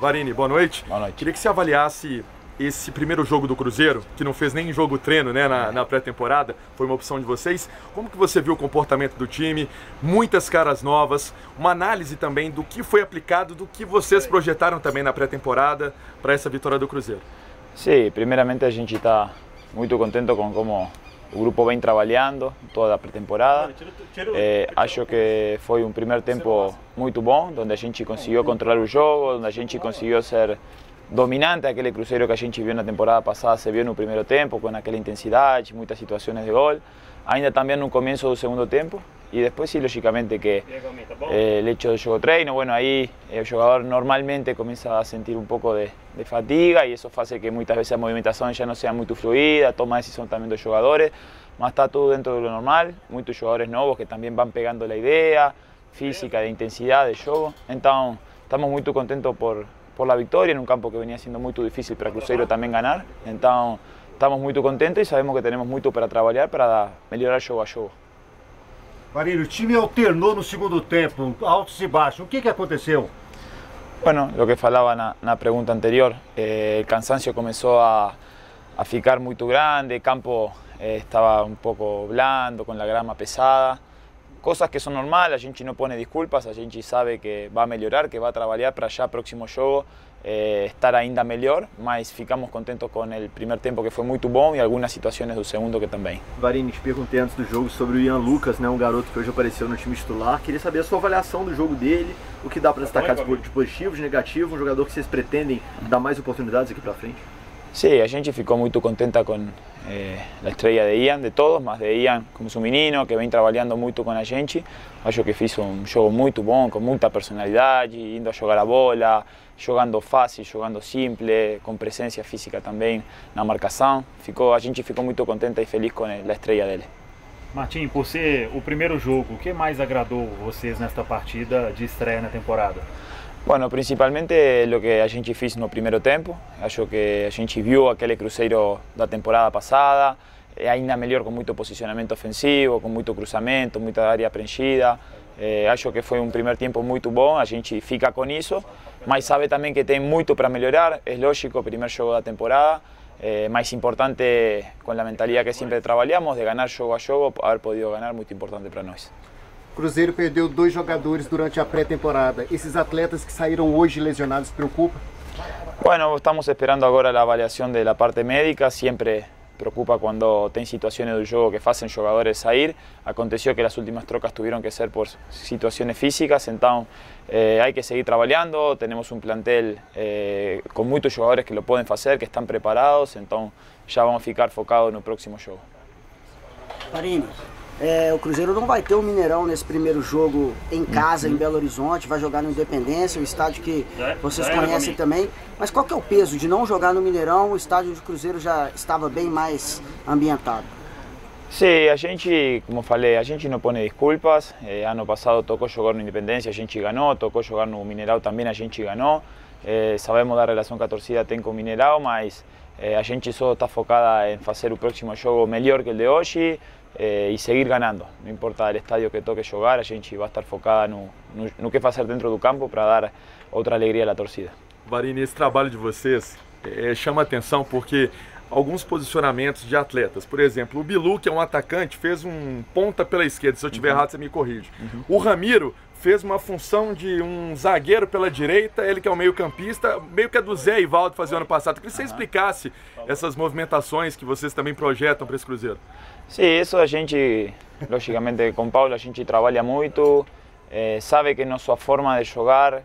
Varini, boa noite. Boa noite. Queria que você avaliasse esse primeiro jogo do Cruzeiro, que não fez nem jogo treino né, na, na pré-temporada, foi uma opção de vocês. Como que você viu o comportamento do time? Muitas caras novas, uma análise também do que foi aplicado, do que vocês projetaram também na pré-temporada para essa vitória do Cruzeiro. Sim, primeiramente a gente está muito contente com como o grupo vem trabalhando toda a pré-temporada. Eh, acho que foi um primeiro tempo muito bom, onde a gente conseguiu controlar o jogo, onde a gente conseguiu ser dominante aquele Cruzeiro que a gente viu na temporada passada, se viu no primeiro tempo, com aquela intensidade, muitas situações de gol. Ainda também no começo do segundo tempo. E depois, sim, logicamente, que eh, el hecho del juego treino, bueno, ahí el jugador normalmente comienza a sentir un poco de, de fatiga y eso hace que muchas veces la movimentación ya no sea muy fluida, toma decisión también de los jugadores, más está todo dentro de lo normal, muchos jugadores nuevos que también van pegando la idea física, de intensidad, de juego. Entonces, estamos muy contentos por, por la victoria en un campo que venía siendo muy difícil para Cruzeiro también ganar. Entonces, estamos muy contentos y sabemos que tenemos mucho para trabajar para mejorar juego a juego. Marílio, o time alternou no segundo tempo, altos e baixos. O que, que aconteceu? Bueno, lo que falaba na, na pregunta anterior, eh, el cansancio comenzó a, a ficar muy grande, el campo eh, estaba un poco blando, con la grama pesada, cosas que son normales, a gente no pone disculpas, a gente sabe que va a mejorar, que va a trabajar para allá próximo jogo eh, estar ainda melhor, mas ficamos contentos com o primeiro tempo que foi muito bom e algumas situações do segundo que também. Varini, te perguntei antes do jogo sobre o Ian Lucas, né, um garoto que hoje apareceu no time titular. Queria saber a sua avaliação do jogo dele, o que dá para destacar de positivo, de negativo, um jogador que vocês pretendem dar mais oportunidades aqui para frente? Sim, a gente ficou muito contenta com eh, a estreia de Ian, de todos, mas de Ian como seu menino, que vem trabalhando muito com a gente. Acho que fez um jogo muito bom, com muita personalidade, indo a jogar a bola, jogando fácil, jogando simple, com presença física também na marcação. Ficou, a gente ficou muito contente e feliz com a estreia dele. Martim, por ser o primeiro jogo, o que mais agradou vocês nesta partida de estreia na temporada? Bueno, principalmente lo que a gente fez no primeiro tempo. Acho que a gente viu aquele Cruzeiro da temporada passada, ainda melhor com muito posicionamento ofensivo, com muito cruzamento, muita área preenchida. Eh, acho que foi um primeiro tempo muito bom, a gente fica com isso, mas sabe também que tem muito para melhorar. É lógico, primeiro jogo da temporada, eh, mais importante com a mentalidade que sempre trabalhamos, de ganhar jogo a jogo, haver podido ganhar, muito importante para nós. Cruzeiro perdeu dois jogadores durante a pré-temporada. Esses atletas que saíram hoje lesionados preocupam? Bueno, estamos esperando agora a avaliação da parte médica, sempre preocupa cuando tem situaciones del juego que hacen jugadores salir. Aconteció que las últimas trocas tuvieron que ser por situaciones físicas, entonces eh, hay que seguir trabajando. Tenemos un plantel eh, con muchos jugadores que lo pueden hacer, que están preparados, entonces ya vamos a ficar focados en el próximo juego. É, o Cruzeiro não vai ter o um Mineirão nesse primeiro jogo em casa, uhum. em Belo Horizonte, vai jogar no Independência, o estádio que é, vocês é, conhecem também. Mas qual que é o peso de não jogar no Mineirão? O estádio do Cruzeiro já estava bem mais ambientado. Sim, a gente, como falei, a gente não põe desculpas. Eh, ano passado tocou jogar no Independência, a gente ganhou, tocou jogar no Mineirão também, a gente ganhou. Eh, sabemos da relação que a torcida tem com o Mineirão, mas eh, a gente só está focada em fazer o próximo jogo melhor que o de hoje. Eh, e seguir ganhando. Não importa o estádio que toque jogar, a gente vai estar focada no, no, no que fazer dentro do campo para dar outra alegria à torcida. Varini, esse trabalho de vocês é, chama atenção porque alguns posicionamentos de atletas, por exemplo, o Bilu, que é um atacante, fez um ponta pela esquerda, se eu estiver uhum. errado você me corrige. Uhum. O Ramiro fez uma função de um zagueiro pela direita, ele que é o meio campista, meio que é do Zé Ivaldo fazer ano passado. Queria que você explicasse essas movimentações que vocês também projetam para esse Cruzeiro. Sim, isso a gente, logicamente com Paulo, a gente trabalha muito, eh, sabe que nossa forma de jogar,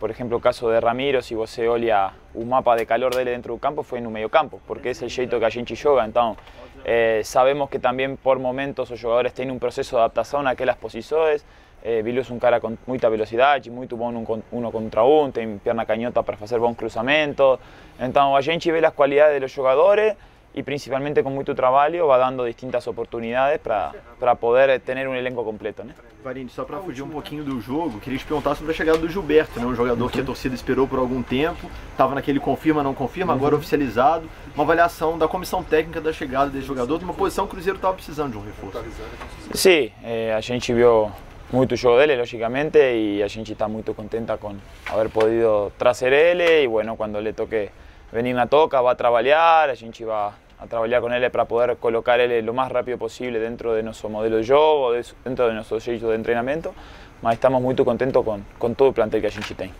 por exemplo, o caso de Ramiro, se você olha o mapa de calor dele dentro do campo, foi no meio campo, porque é o jeito que a gente joga, então eh, sabemos que também por momentos os jogadores têm um processo de adaptação naquelas posições, Eh, Bilu es un cara con mucha velocidad y muy bom uno contra uno, tiene pierna cañota para hacer bons cruzamentos. Entonces, a gente ve las cualidades de los jugadores y principalmente con mucho trabalho va dando distintas oportunidades para poder ter um elenco completo. Né? Varini, só para fugir um pouquinho do jogo, queria te perguntar sobre a chegada do Gilberto, né? um jogador que a torcida esperou por algum tempo, estava naquele confirma, não confirma, agora uhum. oficializado. Uma avaliação da comissão técnica da chegada desse jogador, de uma posição que o Cruzeiro estava precisando de um reforço. Sim, eh, a gente viu muito o jogo dele, logicamente, e a gente está muito contenta com haver podido trazer ele. E, bueno, quando ele toque venir na toca, vai trabalhar, a gente vai a trabalhar com ele para poder colocar ele lo mais rápido possível dentro de nosso modelo de jogo, dentro de nosso jeito de treinamento. Mas estamos muito contentos com, com todo o plantel que a gente tem.